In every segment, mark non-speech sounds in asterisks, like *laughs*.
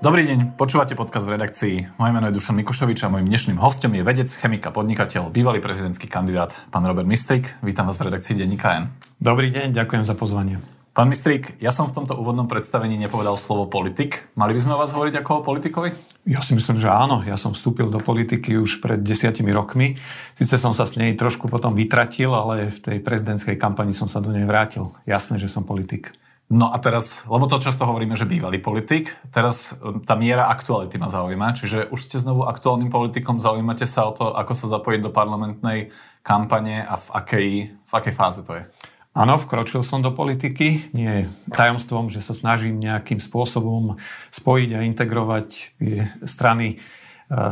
Dobrý deň, počúvate podcast v redakcii. Moje meno je Dušan Mikušovič a môjim dnešným hostom je vedec, chemika, podnikateľ, bývalý prezidentský kandidát, pán Robert Mistrik. Vítam vás v redakcii Denníka N. Dobrý deň, ďakujem za pozvanie. Pán Mistrik, ja som v tomto úvodnom predstavení nepovedal slovo politik. Mali by sme o vás hovoriť ako o politikovi? Ja si myslím, že áno. Ja som vstúpil do politiky už pred desiatimi rokmi. Sice som sa s nej trošku potom vytratil, ale v tej prezidentskej kampani som sa do nej vrátil. Jasné, že som politik. No a teraz, lebo to často hovoríme, že bývalý politik, teraz e, tá miera aktuality ma zaujíma, čiže už ste znovu aktuálnym politikom, zaujímate sa o to, ako sa zapojiť do parlamentnej kampane a v akej, v akej fáze to je? Áno, vkročil som do politiky. Nie je tajomstvom, že sa snažím nejakým spôsobom spojiť a integrovať tie strany e,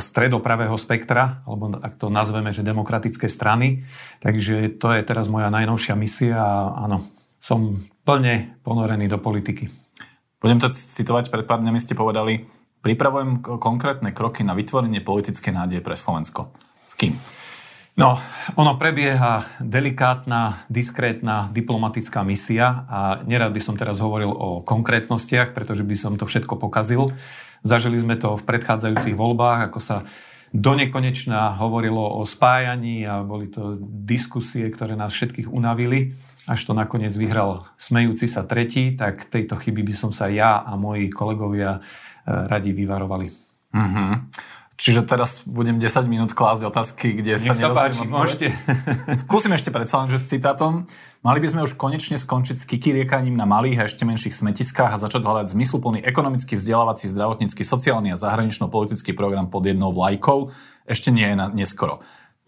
stredopravého spektra, alebo ak to nazveme, že demokratické strany. Takže to je teraz moja najnovšia misia a áno, som plne ponorený do politiky. Budem to citovať, pred pár dňami ste povedali, pripravujem konkrétne kroky na vytvorenie politickej nádeje pre Slovensko. S kým? No, ono prebieha delikátna, diskrétna diplomatická misia a nerad by som teraz hovoril o konkrétnostiach, pretože by som to všetko pokazil. Zažili sme to v predchádzajúcich voľbách, ako sa do nekonečna hovorilo o spájaní a boli to diskusie, ktoré nás všetkých unavili až to nakoniec vyhral smejúci sa tretí, tak tejto chyby by som sa ja a moji kolegovia e, radi vyvarovali. Mm-hmm. Čiže teraz budem 10 minút klásť otázky, kde Nech sa, sa páči, môžete. *laughs* Skúsim ešte predsa len, že s citátom. Mali by sme už konečne skončiť s kikiriekaním na malých a ešte menších smetiskách a začať hľadať zmysluplný ekonomický, vzdelávací, zdravotnícky, sociálny a zahranično-politický program pod jednou vlajkou. Ešte nie je na, neskoro.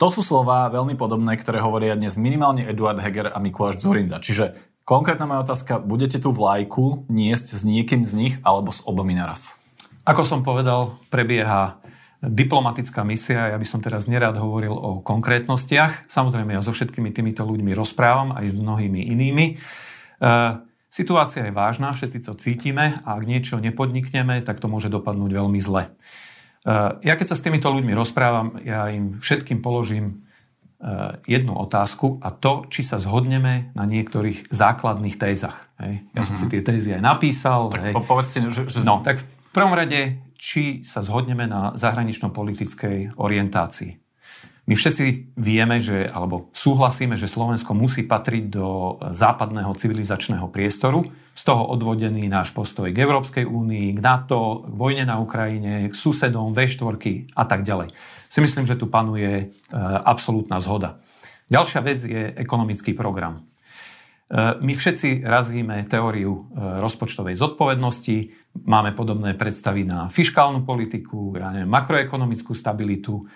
To sú slova veľmi podobné, ktoré hovoria dnes minimálne Eduard Heger a Mikuláš Zurinda. Čiže konkrétna moja otázka, budete tú vlajku niesť s niekým z nich alebo s obami naraz? Ako som povedal, prebieha diplomatická misia. Ja by som teraz nerád hovoril o konkrétnostiach. Samozrejme, ja so všetkými týmito ľuďmi rozprávam, aj s mnohými inými. E, situácia je vážna, všetci to cítime a ak niečo nepodnikneme, tak to môže dopadnúť veľmi zle. Eh, ja keď sa s týmito ľuďmi rozprávam, ja im všetkým položím eh, jednu otázku a to, či sa zhodneme na niektorých základných tézach. Hej. Ja mm-hmm. som si mhm. tie tézy aj napísal. Tak hej. povedzte, že, že... No, tak v prvom rade, či sa zhodneme na zahranično-politickej orientácii. My všetci vieme, že, alebo súhlasíme, že Slovensko musí patriť do západného civilizačného priestoru. Z toho odvodený náš postoj k Európskej únii, k NATO, k vojne na Ukrajine, k susedom, V4 a tak ďalej. Si myslím, že tu panuje e, absolútna zhoda. Ďalšia vec je ekonomický program. E, my všetci razíme teóriu e, rozpočtovej zodpovednosti, máme podobné predstavy na fiskálnu politiku, ja neviem, makroekonomickú stabilitu,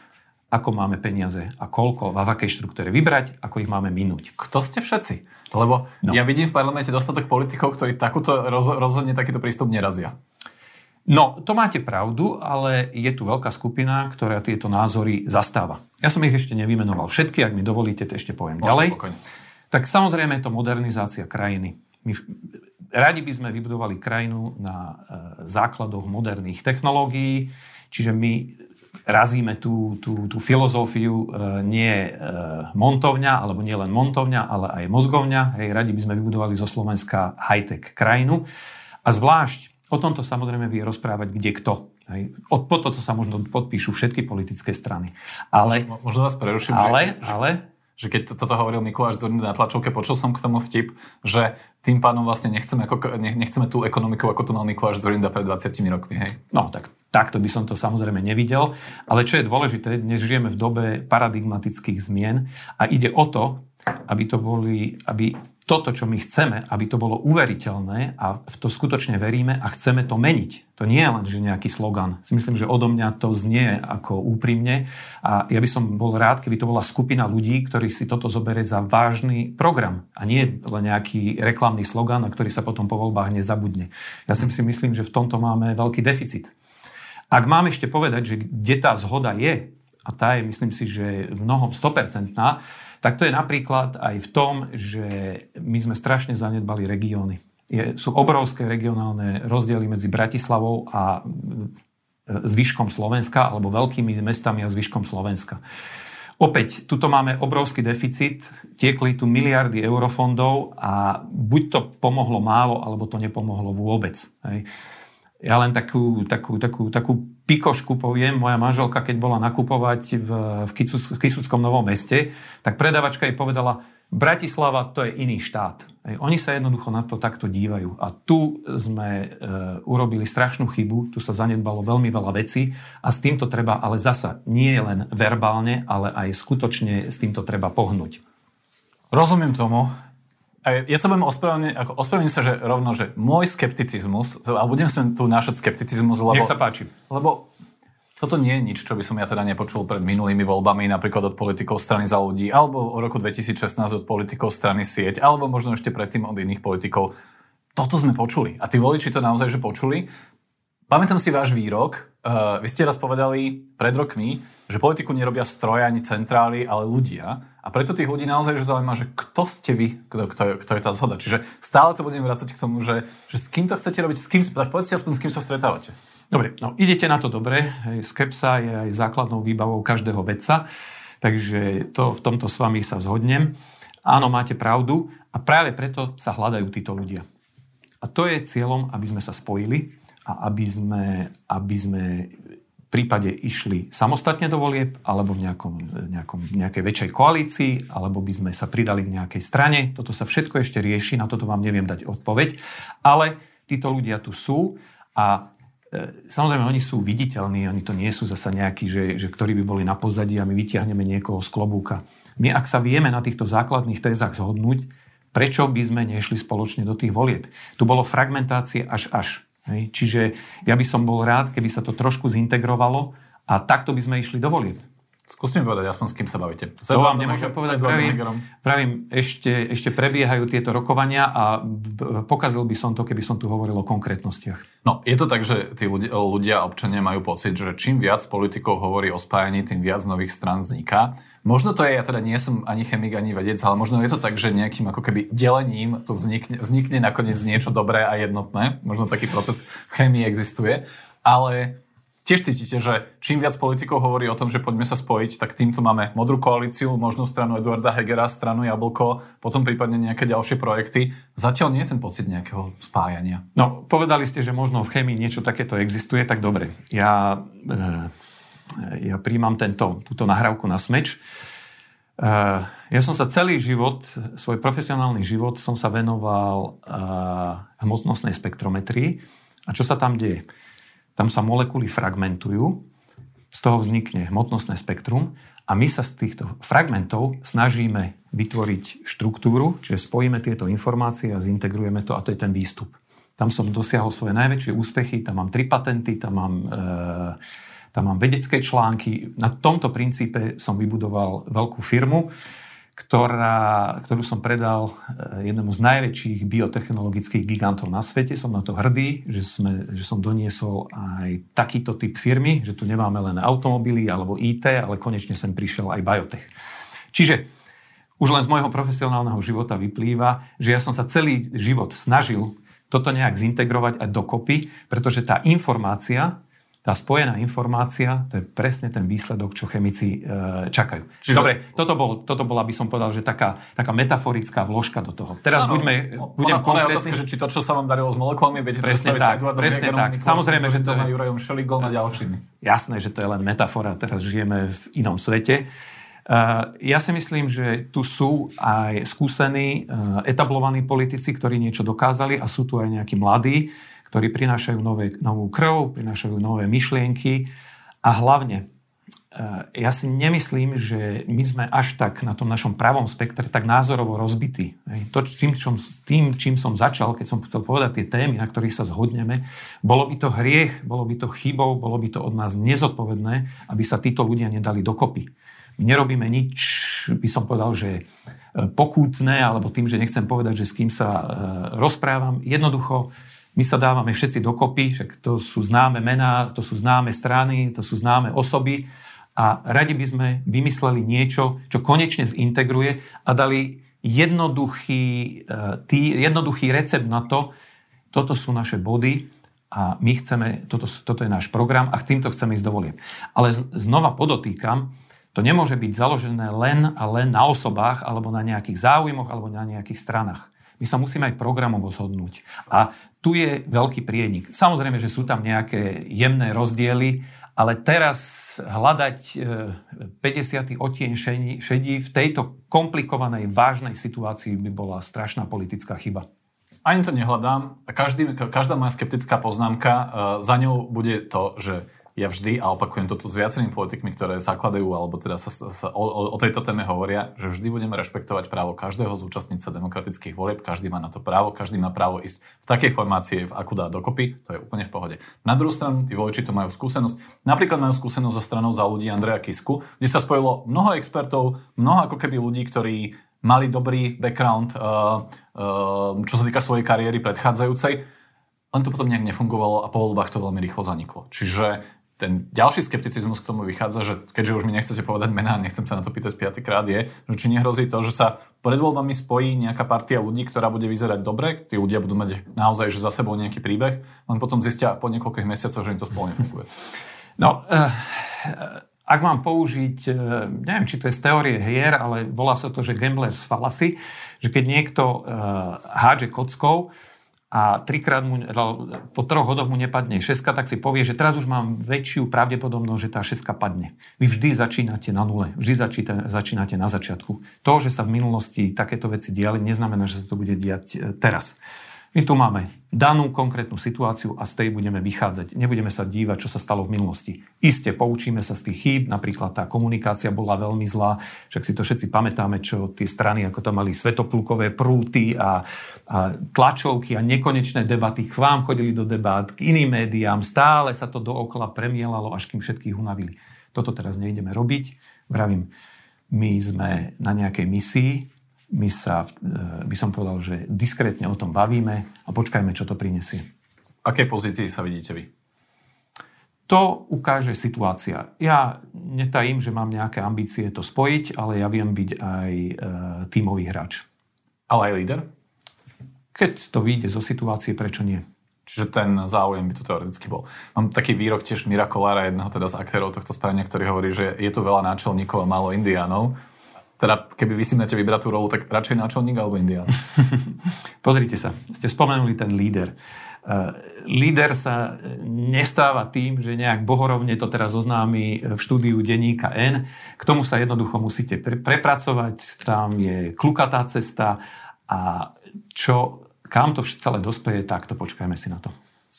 ako máme peniaze a koľko, v akej štruktúre vybrať, ako ich máme minúť. Kto ste všetci? Lebo no. ja vidím v parlamente dostatok politikov, ktorí takúto roz, rozhodne takýto prístup nerazia. No, to máte pravdu, ale je tu veľká skupina, ktorá tieto názory zastáva. Ja som ich ešte nevymenoval všetky, ak mi dovolíte, to ešte poviem Môžete ďalej. Pokojne. Tak samozrejme je to modernizácia krajiny. My radi by sme vybudovali krajinu na e, základoch moderných technológií, čiže my razíme tú, tú, tú filozofiu e, nie e, montovňa, alebo nie len montovňa, ale aj mozgovňa. Hej, radi by sme vybudovali zo Slovenska high-tech krajinu. A zvlášť o tomto samozrejme vie rozprávať kde kto. Hej. Od, po toto sa možno podpíšu všetky politické strany. Ale, možno vás preruším. Ale, že, ale, že keď toto hovoril Mikuláš Zurinda na tlačovke, počul som k tomu vtip, že tým pádom vlastne nechceme, ako, nechceme tú ekonomiku, ako tu mal Mikuláš Zurinda pred 20 rokmi. Hej? No tak takto by som to samozrejme nevidel. Ale čo je dôležité, dnes žijeme v dobe paradigmatických zmien a ide o to, aby to boli, aby toto, čo my chceme, aby to bolo uveriteľné a v to skutočne veríme a chceme to meniť. To nie je len, že nejaký slogan. Si myslím, že odo mňa to znie ako úprimne a ja by som bol rád, keby to bola skupina ľudí, ktorí si toto zoberie za vážny program a nie len nejaký reklamný slogan, na ktorý sa potom po voľbách nezabudne. Ja si myslím, že v tomto máme veľký deficit. Ak mám ešte povedať, že kde tá zhoda je, a tá je, myslím si, že mnohom 100%, tak to je napríklad aj v tom, že my sme strašne zanedbali regióny. Je, sú obrovské regionálne rozdiely medzi Bratislavou a e, zvyškom Slovenska, alebo veľkými mestami a zvyškom Slovenska. Opäť, tuto máme obrovský deficit, tiekli tu miliardy eurofondov a buď to pomohlo málo, alebo to nepomohlo vôbec. Hej. Ja len takú, takú, takú, takú pikošku poviem, moja manželka, keď bola nakupovať v, v, Kisuc, v Kisuckom Novom meste, tak predavačka jej povedala, Bratislava to je iný štát. Oni sa jednoducho na to takto dívajú. A tu sme e, urobili strašnú chybu, tu sa zanedbalo veľmi veľa vecí a s týmto treba, ale zasa nie len verbálne, ale aj skutočne s týmto treba pohnúť. Rozumiem tomu. Ja sa budem ospravedlniť, ako ospravedlniť sa, že rovno, že môj skepticizmus, a budem sa tu nášať skepticizmus, lebo... Nech sa páči. Lebo toto nie je nič, čo by som ja teda nepočul pred minulými voľbami, napríklad od politikov strany za ľudí, alebo o roku 2016 od politikov strany sieť, alebo možno ešte predtým od iných politikov. Toto sme počuli. A tí voliči to naozaj že počuli. Pamätám si váš výrok. Uh, vy ste raz povedali pred rokmi, že politiku nerobia stroje ani centrály, ale ľudia. A preto tých ľudí naozaj že zaujíma, že kto ste vy, kto, kto, kto je tá zhoda. Čiže stále to budem vrácať k tomu, že, že s kým to chcete robiť, s kým, tak povedzte aspoň s kým sa stretávate. Dobre, no idete na to dobre. Skepsa je aj základnou výbavou každého vedca, takže to, v tomto s vami sa zhodnem. Áno, máte pravdu a práve preto sa hľadajú títo ľudia. A to je cieľom, aby sme sa spojili a aby sme, aby sme prípade išli samostatne do volieb, alebo v nejakom, nejakom, nejakej väčšej koalícii, alebo by sme sa pridali k nejakej strane. Toto sa všetko ešte rieši, na toto vám neviem dať odpoveď. Ale títo ľudia tu sú a e, Samozrejme, oni sú viditeľní, oni to nie sú zasa nejakí, že, že ktorí by boli na pozadí a my vyťahneme niekoho z klobúka. My, ak sa vieme na týchto základných tézach zhodnúť, prečo by sme nešli spoločne do tých volieb? Tu bolo fragmentácie až až. Hej. Čiže ja by som bol rád, keby sa to trošku zintegrovalo a takto by sme išli do volieb. Skúste mi povedať aspoň s kým sa bavíte. To vám nemôžem povedať. Pravím, pravím ešte, ešte prebiehajú tieto rokovania a pokazil by som to, keby som tu hovoril o konkrétnostiach. No, je to tak, že tí ľudia, ľudia, občania majú pocit, že čím viac politikov hovorí o spájaní, tým viac nových strán vzniká. Možno to je, ja teda nie som ani chemik, ani vedec, ale možno je to tak, že nejakým ako keby delením tu vznikne, vznikne nakoniec niečo dobré a jednotné. Možno taký proces v chémii existuje. Ale tiež cítite, že čím viac politikov hovorí o tom, že poďme sa spojiť, tak týmto máme modrú koalíciu, možnú stranu Eduarda Hegera, stranu Jablko, potom prípadne nejaké ďalšie projekty. Zatiaľ nie je ten pocit nejakého spájania. No, povedali ste, že možno v chémii niečo takéto existuje, tak dobre. Ja... E ja príjmam tento, túto nahrávku na smeč. Eh, ja som sa celý život, svoj profesionálny život, som sa venoval eh, hmotnostnej spektrometrii. A čo sa tam deje? Tam sa molekuly fragmentujú, z toho vznikne hmotnostné spektrum a my sa z týchto fragmentov snažíme vytvoriť štruktúru, čiže spojíme tieto informácie a zintegrujeme to a to je ten výstup. Tam som dosiahol svoje najväčšie úspechy, tam mám tri patenty, tam mám e, tam mám vedecké články. Na tomto princípe som vybudoval veľkú firmu, ktorá, ktorú som predal eh, jednému z najväčších biotechnologických gigantov na svete. Som na to hrdý, že, sme, že som doniesol aj takýto typ firmy, že tu nemáme len automobily alebo IT, ale konečne sem prišiel aj biotech. Čiže už len z môjho profesionálneho života vyplýva, že ja som sa celý život snažil toto nejak zintegrovať a dokopy, pretože tá informácia, tá spojená informácia, to je presne ten výsledok, čo chemici e, čakajú. Čiže... Dobre, toto, bol, toto bola, by som povedal, že taká, taká metaforická vložka do toho. Teraz ano, buďme, budem ona, konkrétny. Ona je otázka, že či to, čo sa vám darilo s molekulami, viete presne tak, presne Hegerom, tak. Nikolás, Samozrejme, že to je... Jurajom Šeligom a ďalšími. Jasné, že to je len metafora, teraz žijeme v inom svete. Uh, ja si myslím, že tu sú aj skúsení, uh, etablovaní politici, ktorí niečo dokázali a sú tu aj nejakí mladí, ktorí prinášajú nové, novú krv, prinášajú nové myšlienky a hlavne Eh, ja si nemyslím, že my sme až tak na tom našom pravom spektre tak názorovo rozbití. To, čím, čím, tým, čím som začal, keď som chcel povedať tie témy, na ktorých sa zhodneme, bolo by to hriech, bolo by to chybou, bolo by to od nás nezodpovedné, aby sa títo ľudia nedali dokopy. My nerobíme nič, by som povedal, že eh, pokútne, alebo tým, že nechcem povedať, že s kým sa eh, rozprávam. Jednoducho, my sa dávame všetci dokopy, že to sú známe mená, to sú známe strany, to sú známe osoby a radi by sme vymysleli niečo, čo konečne zintegruje a dali jednoduchý, e, tý, jednoduchý recept na to, toto sú naše body a my chceme, toto, toto je náš program a týmto chceme ísť do volieb. Ale znova podotýkam, to nemôže byť založené len a len na osobách alebo na nejakých záujmoch alebo na nejakých stranách. My sa musíme aj programovo zhodnúť. A tu je veľký prienik. Samozrejme, že sú tam nejaké jemné rozdiely, ale teraz hľadať 50. E, odtieň šedí v tejto komplikovanej, vážnej situácii by bola strašná politická chyba. Ani to nehľadám. Každý, každá moja skeptická poznámka, uh, za ňou bude to, že ja vždy, a opakujem toto s viacerými politikmi, ktoré zakladajú, alebo teda sa, sa o, o tejto téme hovoria, že vždy budeme rešpektovať právo každého zúčastniť sa demokratických volieb, každý má na to právo, každý má právo ísť v takej formácii, v akú dá dokopy, to je úplne v pohode. Na druhú stranu, tí voliči to majú skúsenosť, napríklad majú skúsenosť so stranou za ľudí Andreja Kisku, kde sa spojilo mnoho expertov, mnoho ako keby ľudí, ktorí mali dobrý background, uh, uh, čo sa týka svojej kariéry predchádzajúcej, len to potom nejak nefungovalo a po voľbách to veľmi rýchlo zaniklo. Čiže ten ďalší skepticizmus k tomu vychádza, že keďže už mi nechcete povedať mená, nechcem sa na to pýtať piatýkrát, je, že či nehrozí to, že sa pred voľbami spojí nejaká partia ľudí, ktorá bude vyzerať dobre, tí ľudia budú mať naozaj že za sebou nejaký príbeh, len potom zistia po niekoľkých mesiacoch, že im to spolu nefunguje. No, uh, ak mám použiť, uh, neviem, či to je z teórie hier, ale volá sa to, že gambler's fallacy, že keď niekto uh, hádže kockou, a trikrát mu, po troch hodoch mu nepadne šeska, tak si povie, že teraz už mám väčšiu pravdepodobnosť, že tá šeska padne. Vy vždy začínate na nule, vždy začínate, na začiatku. To, že sa v minulosti takéto veci diali, neznamená, že sa to bude diať e, teraz. My tu máme danú konkrétnu situáciu a z tej budeme vychádzať. Nebudeme sa dívať, čo sa stalo v minulosti. Isté, poučíme sa z tých chýb, napríklad tá komunikácia bola veľmi zlá, však si to všetci pamätáme, čo tie strany, ako to mali svetoplukové prúty a, a tlačovky a nekonečné debaty, k vám chodili do debát, k iným médiám, stále sa to dookola premielalo, až kým všetkých unavili. Toto teraz nejdeme robiť. Vravím, my sme na nejakej misii, my sa, e, by som povedal, že diskrétne o tom bavíme a počkajme, čo to prinesie. Aké pozícii sa vidíte vy? To ukáže situácia. Ja netajím, že mám nejaké ambície to spojiť, ale ja viem byť aj e, tímový hráč. Ale aj líder? Keď to vyjde zo situácie, prečo nie? Čiže ten záujem by tu teoreticky bol. Mám taký výrok tiež Mira Kolára, jedného teda z aktérov tohto spájania, ktorý hovorí, že je tu veľa náčelníkov a málo indiánov teda keby vy si máte vybrať tú rolu, tak radšej náčelník alebo indián? *laughs* Pozrite sa, ste spomenuli ten líder. Uh, líder sa nestáva tým, že nejak bohorovne to teraz oznámi v štúdiu denníka N. K tomu sa jednoducho musíte pre- prepracovať, tam je klukatá cesta a čo, kam to celé dospeje, tak to počkajme si na to.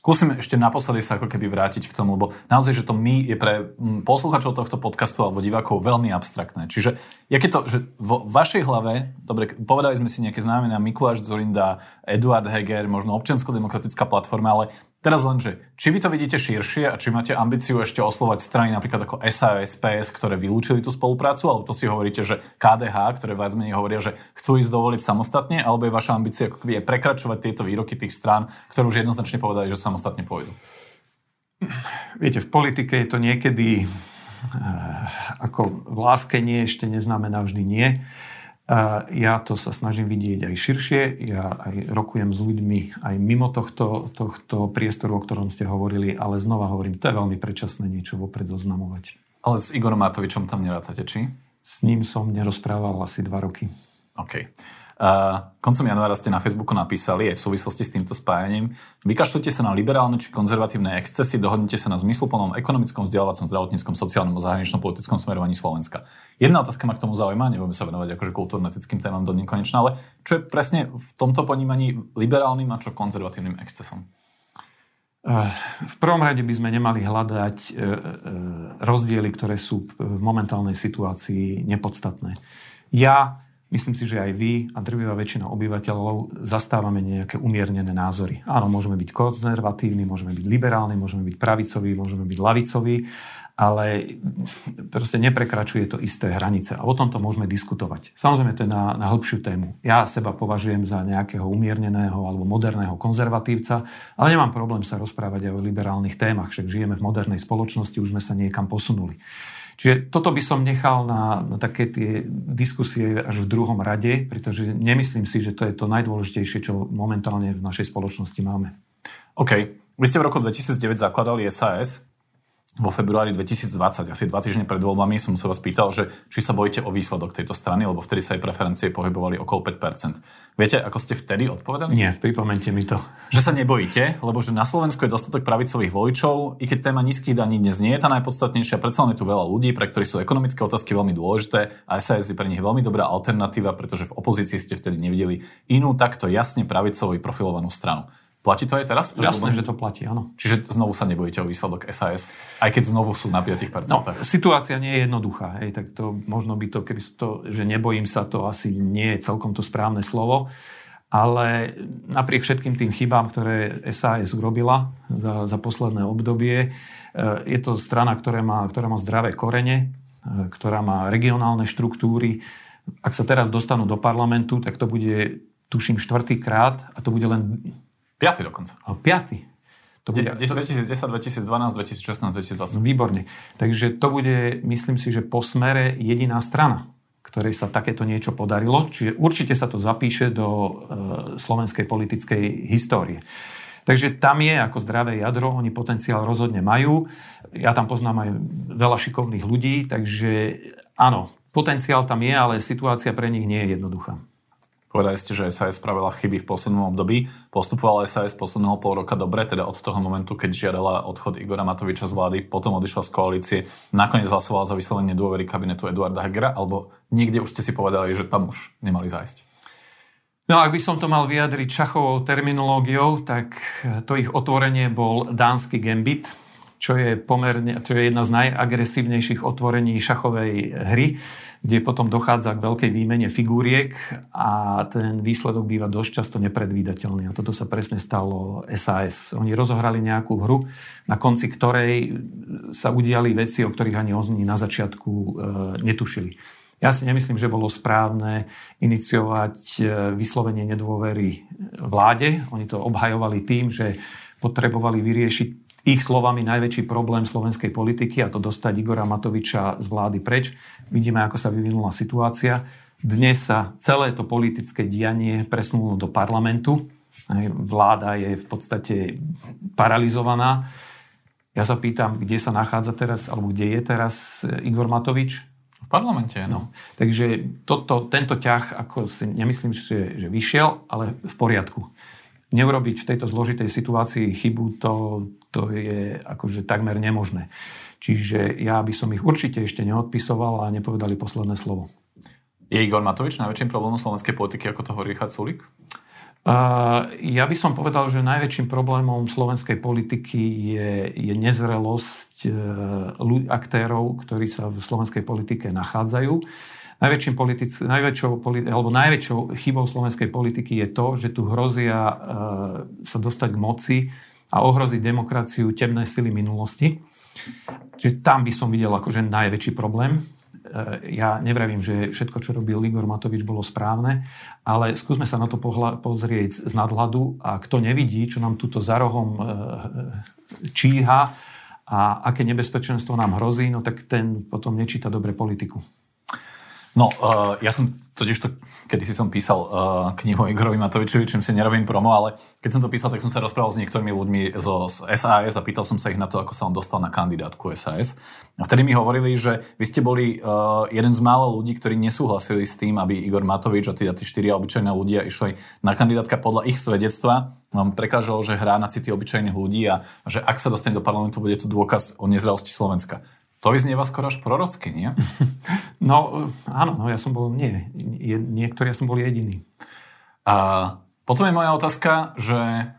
Skúsim ešte naposledy sa ako keby vrátiť k tomu, lebo naozaj, že to my je pre mm, posluchačov tohto podcastu alebo divákov veľmi abstraktné. Čiže, je to, že vo vašej hlave, dobre, povedali sme si nejaké znamená Mikuláš Zorinda, Eduard Heger, možno občiansko-demokratická platforma, ale Teraz len, že či vy to vidíte širšie a či máte ambíciu ešte oslovať strany napríklad ako SA a SPS, ktoré vylúčili tú spoluprácu, alebo to si hovoríte, že KDH, ktoré viac menej hovoria, že chcú ísť dovoliť samostatne, alebo je vaša ambícia je prekračovať tieto výroky tých strán, ktoré už jednoznačne povedali, že samostatne pôjdu? Viete, v politike je to niekedy eh, ako v láske nie ešte neznamená vždy nie. Ja to sa snažím vidieť aj širšie, ja aj rokujem s ľuďmi aj mimo tohto, tohto priestoru, o ktorom ste hovorili, ale znova hovorím, to je veľmi predčasné niečo vopred zoznamovať. Ale s Igorom Matovičom tam nerátate, či? S ním som nerozprával asi dva roky. OK. Koncom januára ste na Facebooku napísali aj v súvislosti s týmto spájaním. Vykašľujte sa na liberálne či konzervatívne excesy, dohodnite sa na zmysluplnom ekonomickom, vzdelávacom, zdravotníckom, sociálnom a zahraničnom politickom smerovaní Slovenska. Jedna otázka ma k tomu zaujíma, nebudeme sa venovať akože kultúrno-etickým témam do nekonečna, ale čo je presne v tomto ponímaní liberálnym a čo konzervatívnym excesom? v prvom rade by sme nemali hľadať e, e, rozdiely, ktoré sú v momentálnej situácii nepodstatné. Ja, myslím si, že aj vy a drvivá väčšina obyvateľov zastávame nejaké umiernené názory. Áno, môžeme byť konzervatívni, môžeme byť liberálni, môžeme byť pravicoví, môžeme byť lavicoví, ale proste neprekračuje to isté hranice. A o tomto môžeme diskutovať. Samozrejme, to je na, na hĺbšiu tému. Ja seba považujem za nejakého umierneného alebo moderného konzervatívca, ale nemám problém sa rozprávať aj o liberálnych témach, však žijeme v modernej spoločnosti, už sme sa niekam posunuli. Čiže toto by som nechal na, na také tie diskusie až v druhom rade, pretože nemyslím si, že to je to najdôležitejšie, čo momentálne v našej spoločnosti máme. OK. Vy ste v roku 2009 zakladali SAS vo februári 2020, asi dva týždne pred voľbami, som sa vás pýtal, že či sa bojíte o výsledok tejto strany, lebo vtedy sa jej preferencie pohybovali okolo 5%. Viete, ako ste vtedy odpovedali? Nie, pripomente mi to. Že sa nebojíte, lebo že na Slovensku je dostatok pravicových voličov, i keď téma nízkych daní dnes nie je tá najpodstatnejšia, predsa je tu veľa ľudí, pre ktorých sú ekonomické otázky veľmi dôležité a SAS je pre nich veľmi dobrá alternatíva, pretože v opozícii ste vtedy nevideli inú takto jasne pravicovú profilovanú stranu. Platí to aj teraz? Jasné, že to platí, áno. Čiže znovu sa nebojíte o výsledok SAS, aj keď znovu sú na 5%. No, situácia nie je jednoduchá. Hej, tak to možno by to, keby to, že nebojím sa, to asi nie je celkom to správne slovo. Ale napriek všetkým tým chybám, ktoré SAS urobila za, za posledné obdobie, e, je to strana, ktorá má, ktorá má zdravé korene, e, ktorá má regionálne štruktúry. Ak sa teraz dostanú do parlamentu, tak to bude, tuším, štvrtýkrát a to bude len Piatý dokonca. A piatý. To bude, 2010, 2012, 2016, 2020. Výborne. Takže to bude, myslím si, že po smere jediná strana, ktorej sa takéto niečo podarilo. Čiže určite sa to zapíše do e, slovenskej politickej histórie. Takže tam je ako zdravé jadro, oni potenciál rozhodne majú. Ja tam poznám aj veľa šikovných ľudí, takže áno, potenciál tam je, ale situácia pre nich nie je jednoduchá. Povedali ste, že SAS spravila chyby v poslednom období. Postupovala SAS posledného pol roka dobre, teda od toho momentu, keď žiadala odchod Igora Matoviča z vlády, potom odišla z koalície, nakoniec hlasovala za vyslovenie dôvery kabinetu Eduarda Hegera, alebo niekde už ste si povedali, že tam už nemali zájsť? No ak by som to mal vyjadriť šachovou terminológiou, tak to ich otvorenie bol dánsky gambit, čo je pomerne, čo je jedna z najagresívnejších otvorení šachovej hry kde potom dochádza k veľkej výmene figúriek a ten výsledok býva dosť často nepredvídateľný. A toto sa presne stalo SAS. Oni rozohrali nejakú hru, na konci ktorej sa udiali veci, o ktorých ani oni na začiatku e, netušili. Ja si nemyslím, že bolo správne iniciovať e, vyslovenie nedôvery vláde. Oni to obhajovali tým, že potrebovali vyriešiť ich slovami najväčší problém slovenskej politiky a to dostať Igora Matoviča z vlády preč. Vidíme, ako sa vyvinula situácia. Dnes sa celé to politické dianie presunulo do parlamentu. Vláda je v podstate paralizovaná. Ja sa pýtam, kde sa nachádza teraz, alebo kde je teraz Igor Matovič? V parlamente, no. Takže toto, tento ťah, ako si nemyslím, že, že vyšiel, ale v poriadku neurobiť v tejto zložitej situácii chybu, to, to je akože takmer nemožné. Čiže ja by som ich určite ešte neodpisoval a nepovedali posledné slovo. Je Igor Matovič najväčším problémom slovenskej politiky, ako to hovorí Richard Sulik? Uh, ja by som povedal, že najväčším problémom slovenskej politiky je, je nezrelosť uh, aktérov, ktorí sa v slovenskej politike nachádzajú. Najväčším politic, najväčšou, alebo najväčšou chybou slovenskej politiky je to, že tu hrozia e, sa dostať k moci a ohroziť demokraciu temné sily minulosti. Čiže tam by som videl akože najväčší problém. E, ja nevravím, že všetko, čo robil Igor Matovič, bolo správne, ale skúsme sa na to pohľa- pozrieť z nadhľadu a kto nevidí, čo nám tuto za rohom e, číha a aké nebezpečenstvo nám hrozí, no tak ten potom nečíta dobre politiku. No, uh, ja som totiž to, kedy si som písal uh, knihu Igorovi Matovičovi, čím si nerobím promo, ale keď som to písal, tak som sa rozprával s niektorými ľuďmi zo z SAS a pýtal som sa ich na to, ako sa on dostal na kandidátku SAS. A vtedy mi hovorili, že vy ste boli uh, jeden z málo ľudí, ktorí nesúhlasili s tým, aby Igor Matovič a tí, tí štyria obyčajné ľudia išli na kandidátka podľa ich svedectva. Vám prekážalo, že hrá na city obyčajných ľudí a že ak sa dostane do parlamentu, bude to dôkaz o nezrelosti Slovenska. To vyznieva skoro až prorocky, nie? *laughs* No, áno, no, ja som bol, nie, je, niektorý ja som bol jediný. A potom je moja otázka, že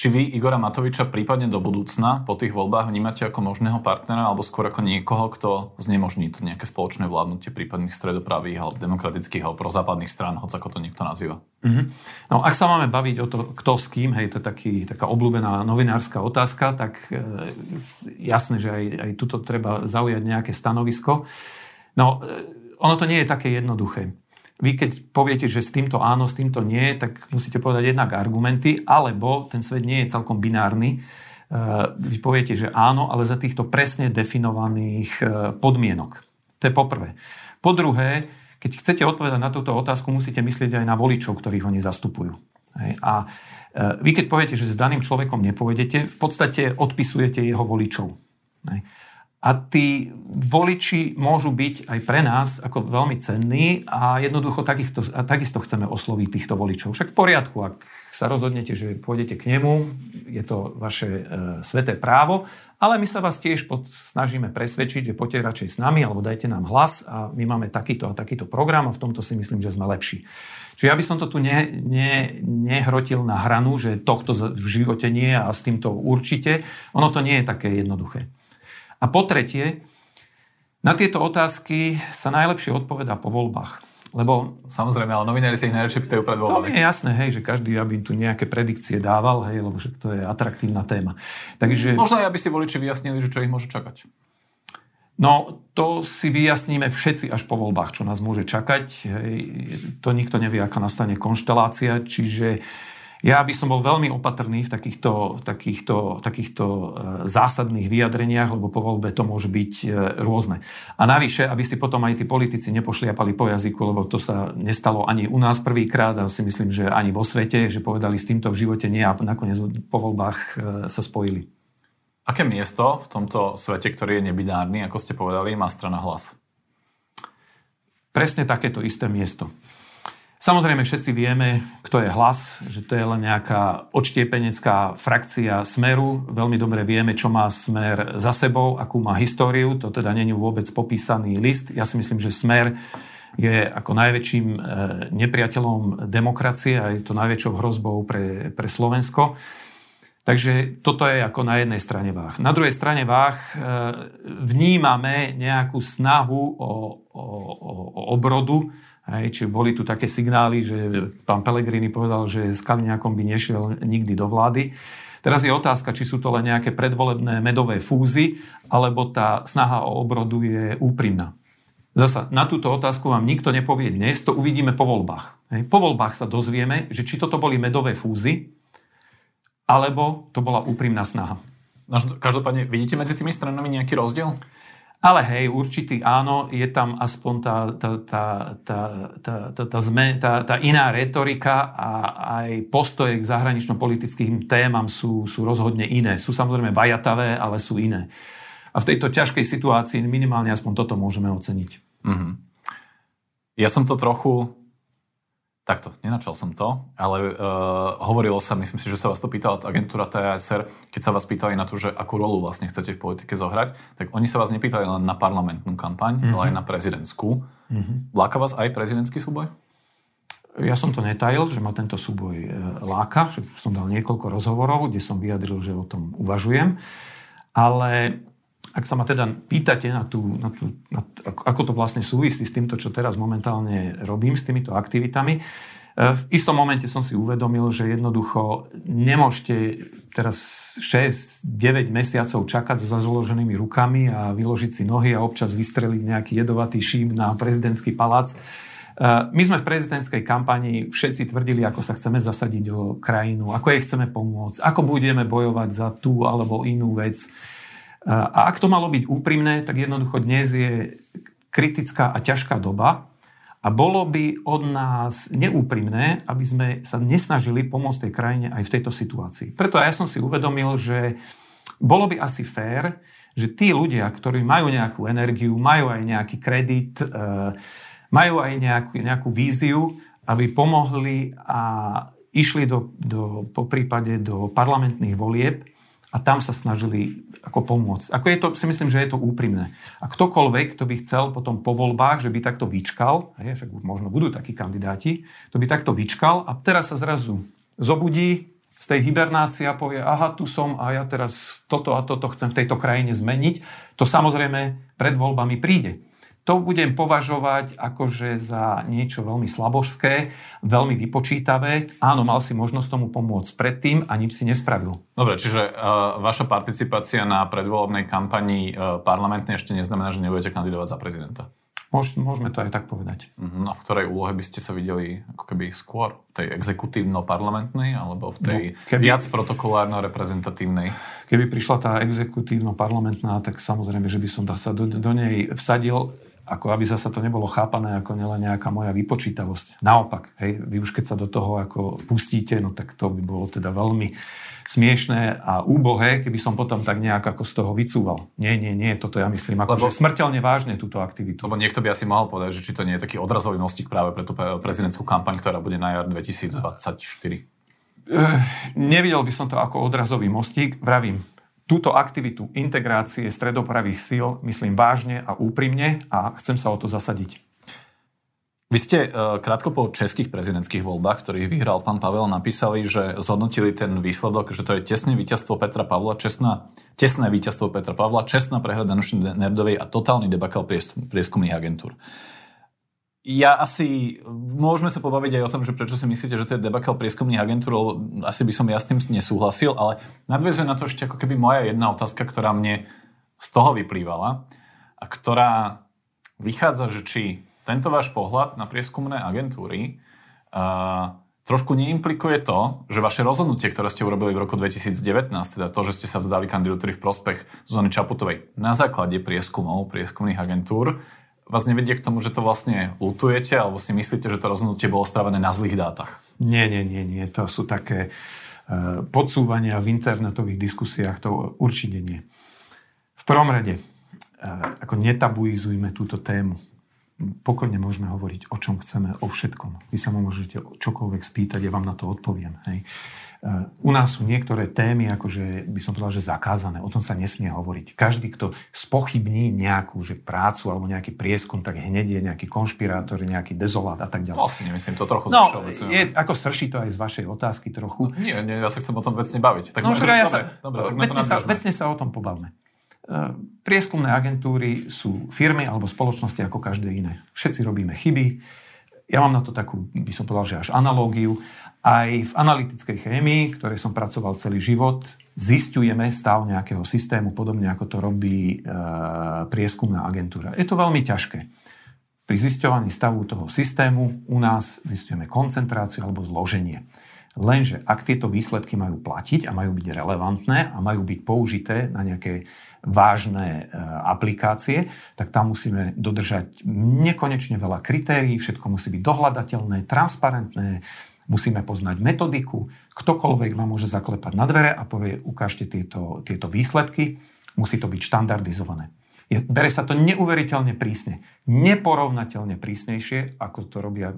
Či vy Igora Matoviča prípadne do budúcna po tých voľbách vnímate ako možného partnera alebo skôr ako niekoho, kto znemožní to nejaké spoločné vládnutie prípadných stredopravých alebo demokratických alebo prozápadných strán, hoď ako to niekto nazýva? Mm-hmm. No ak sa máme baviť o to, kto s kým, hej, to je taký, taká obľúbená novinárska otázka, tak e, jasné, že aj, aj tuto treba zaujať nejaké stanovisko. No, e, ono to nie je také jednoduché. Vy keď poviete, že s týmto áno, s týmto nie, tak musíte povedať jednak argumenty, alebo ten svet nie je celkom binárny. E, vy poviete, že áno, ale za týchto presne definovaných e, podmienok. To je poprvé. Po druhé, keď chcete odpovedať na túto otázku, musíte myslieť aj na voličov, ktorých oni zastupujú. A e, vy keď poviete, že s daným človekom nepôjdete, v podstate odpisujete jeho voličov. A tí voliči môžu byť aj pre nás ako veľmi cenní a jednoducho takýchto, a takisto chceme osloviť týchto voličov. Však v poriadku, ak sa rozhodnete, že pôjdete k nemu, je to vaše e, sveté právo, ale my sa vás tiež pod, snažíme presvedčiť, že poďte radšej s nami alebo dajte nám hlas a my máme takýto a takýto program a v tomto si myslím, že sme lepší. Čiže ja by som to tu ne, ne, nehrotil na hranu, že tohto v živote nie a s týmto určite. Ono to nie je také jednoduché. A po tretie, na tieto otázky sa najlepšie odpovedá po voľbách. Lebo, Samozrejme, ale novinári si ich najlepšie pýtajú pred voľbami. To je jasné, hej, že každý, aby tu nejaké predikcie dával, hej, lebo že to je atraktívna téma. Takže... Možno aj, aby si voliči vyjasnili, že čo ich môže čakať. No, to si vyjasníme všetci až po voľbách, čo nás môže čakať. Hej. To nikto nevie, aká nastane konštelácia, čiže ja by som bol veľmi opatrný v takýchto, takýchto, takýchto e, zásadných vyjadreniach, lebo po voľbe to môže byť e, rôzne. A navyše, aby si potom aj tí politici nepošliapali po jazyku, lebo to sa nestalo ani u nás prvýkrát a si myslím, že ani vo svete, že povedali s týmto v živote nie a nakoniec po voľbách e, sa spojili. Aké miesto v tomto svete, ktorý je nebinárny, ako ste povedali, má strana hlas? Presne takéto isté miesto. Samozrejme všetci vieme, kto je hlas, že to je len nejaká odštiepenecká frakcia Smeru. Veľmi dobre vieme, čo má Smer za sebou, akú má históriu. To teda není vôbec popísaný list. Ja si myslím, že Smer je ako najväčším e, nepriateľom demokracie a je to najväčšou hrozbou pre, pre Slovensko. Takže toto je ako na jednej strane váh. Na druhej strane váh e, vnímame nejakú snahu o, o, o obrodu Hej, čiže boli tu také signály, že pán Pellegrini povedal, že s Kaliňákom by nešiel nikdy do vlády. Teraz je otázka, či sú to len nejaké predvolebné medové fúzy, alebo tá snaha o obrodu je úprimná. Zasa, na túto otázku vám nikto nepovie dnes, to uvidíme po voľbách. Hej. Po voľbách sa dozvieme, že či toto boli medové fúzy, alebo to bola úprimná snaha. Každopádne, vidíte medzi tými stranami nejaký rozdiel? Ale hej, určitý áno, je tam aspoň tá, tá, tá, tá, tá, tá, tá, zme, tá, tá iná retorika a aj postoje k zahranično-politickým témam sú, sú rozhodne iné. Sú samozrejme vajatavé, ale sú iné. A v tejto ťažkej situácii minimálne aspoň toto môžeme oceniť. Mm-hmm. Ja som to trochu Takto, nenačal som to, ale uh, hovorilo sa, myslím si, že sa vás to pýtala agentúra TASR, keď sa vás pýtali na to, že akú rolu vlastne chcete v politike zohrať, tak oni sa vás nepýtali len na parlamentnú kampaň, mm-hmm. ale aj na prezidentskú. Mm-hmm. Láka vás aj prezidentský súboj? Ja som to netajil, že ma tento súboj e, láka, že som dal niekoľko rozhovorov, kde som vyjadril, že o tom uvažujem. Ale ak sa ma teda pýtate na tú, na tú, na, ako to vlastne súvisí s týmto, čo teraz momentálne robím, s týmito aktivitami, e, v istom momente som si uvedomil, že jednoducho nemôžete teraz 6-9 mesiacov čakať so založenými rukami a vyložiť si nohy a občas vystreliť nejaký jedovatý šíp na prezidentský palác. E, my sme v prezidentskej kampani všetci tvrdili, ako sa chceme zasadiť o krajinu, ako jej chceme pomôcť, ako budeme bojovať za tú alebo inú vec. A ak to malo byť úprimné, tak jednoducho dnes je kritická a ťažká doba a bolo by od nás neúprimné, aby sme sa nesnažili pomôcť tej krajine aj v tejto situácii. Preto ja som si uvedomil, že bolo by asi fér, že tí ľudia, ktorí majú nejakú energiu, majú aj nejaký kredit, e, majú aj nejakú, nejakú víziu, aby pomohli a išli do, do, po prípade do parlamentných volieb a tam sa snažili ako pomôcť. Ako je to, si myslím, že je to úprimné. A ktokoľvek, kto by chcel potom po voľbách, že by takto vyčkal, hej, však možno budú takí kandidáti, to by takto vyčkal a teraz sa zrazu zobudí z tej hibernácie a povie, aha, tu som a ja teraz toto a toto chcem v tejto krajine zmeniť, to samozrejme pred voľbami príde to budem považovať akože za niečo veľmi slabožské, veľmi vypočítavé. Áno, mal si možnosť tomu pomôcť predtým a nič si nespravil. Dobre, čiže uh, vaša participácia na predvolebnej kampani uh, parlamentnej ešte neznamená, že nebudete kandidovať za prezidenta? Môž, môžeme to aj tak povedať. Uh-huh. A v ktorej úlohe by ste sa videli ako keby skôr? V tej exekutívno-parlamentnej alebo v tej no, keby, viac protokolárno-reprezentatívnej? Keby prišla tá exekutívno-parlamentná, tak samozrejme, že by som sa do, do nej vsadil ako aby zasa to nebolo chápané ako nielen nejaká moja vypočítavosť. Naopak, hej, vy už keď sa do toho ako pustíte, no tak to by bolo teda veľmi smiešné a úbohé, keby som potom tak nejak ako z toho vycúval. Nie, nie, nie, toto ja myslím ako lebo, smrteľne vážne túto aktivitu. Lebo niekto by asi mohol povedať, že či to nie je taký odrazový mostík práve pre tú prezidentskú kampaň, ktorá bude na jar 2024. Uh, nevidel by som to ako odrazový mostík. Vravím, túto aktivitu integrácie stredopravých síl myslím vážne a úprimne a chcem sa o to zasadiť. Vy ste uh, krátko po českých prezidentských voľbách, ktorých vyhral pán Pavel, napísali, že zhodnotili ten výsledok, že to je tesné víťazstvo Petra Pavla, čestná, tesné víťazstvo Petra Pavla, čestná prehra Danušiny Nerdovej a totálny debakel prieskumných agentúr ja asi, môžeme sa pobaviť aj o tom, že prečo si myslíte, že to je debakel prieskumných agentúr, lebo asi by som ja s tým nesúhlasil, ale nadvezuje na to ešte ako keby moja jedna otázka, ktorá mne z toho vyplývala a ktorá vychádza, že či tento váš pohľad na prieskumné agentúry uh, trošku neimplikuje to, že vaše rozhodnutie, ktoré ste urobili v roku 2019, teda to, že ste sa vzdali kandidatúry v prospech zóny Čaputovej na základe prieskumov, prieskumných agentúr, vás nevedie k tomu, že to vlastne lutujete, alebo si myslíte, že to rozhodnutie bolo spravené na zlých dátach? Nie, nie, nie, nie. To sú také uh, podsúvania v internetových diskusiách, to určite nie. V prvom rade, uh, ako netabuizujme túto tému. Pokojne môžeme hovoriť o čom chceme, o všetkom. Vy sa môžete čokoľvek spýtať, ja vám na to odpoviem. Hej. Uh, u nás sú niektoré témy, akože by som povedal, že zakázané. O tom sa nesmie hovoriť. Každý, kto spochybní nejakú že prácu alebo nejaký prieskum, tak hneď je nejaký konšpirátor, nejaký dezolát a tak ďalej. Vlastne nemyslím to trochu no, je, ako srší to aj z vašej otázky trochu. No, nie, nie, ja sa chcem o tom vecne baviť. Tak no, môžem, ja sa, dobre, dobre, vecne, sa, vecne sa o tom pobavme. Eh, prieskumné agentúry sú firmy alebo spoločnosti ako každé iné. Všetci robíme chyby. Ja mám na to takú, by som povedal, že až analógiu. Aj v analytickej chémii, ktorej som pracoval celý život, zistujeme stav nejakého systému, podobne ako to robí e, prieskumná agentúra. Je to veľmi ťažké. Pri zisťovaní stavu toho systému u nás zistujeme koncentráciu alebo zloženie. Lenže ak tieto výsledky majú platiť a majú byť relevantné a majú byť použité na nejaké vážne e, aplikácie, tak tam musíme dodržať nekonečne veľa kritérií, všetko musí byť dohľadateľné, transparentné, Musíme poznať metodiku. Ktokoľvek vám môže zaklepať na dvere a povie, ukážte tieto, tieto výsledky. Musí to byť štandardizované. Je, bere sa to neuveriteľne prísne. Neporovnateľne prísnejšie, ako to robia e,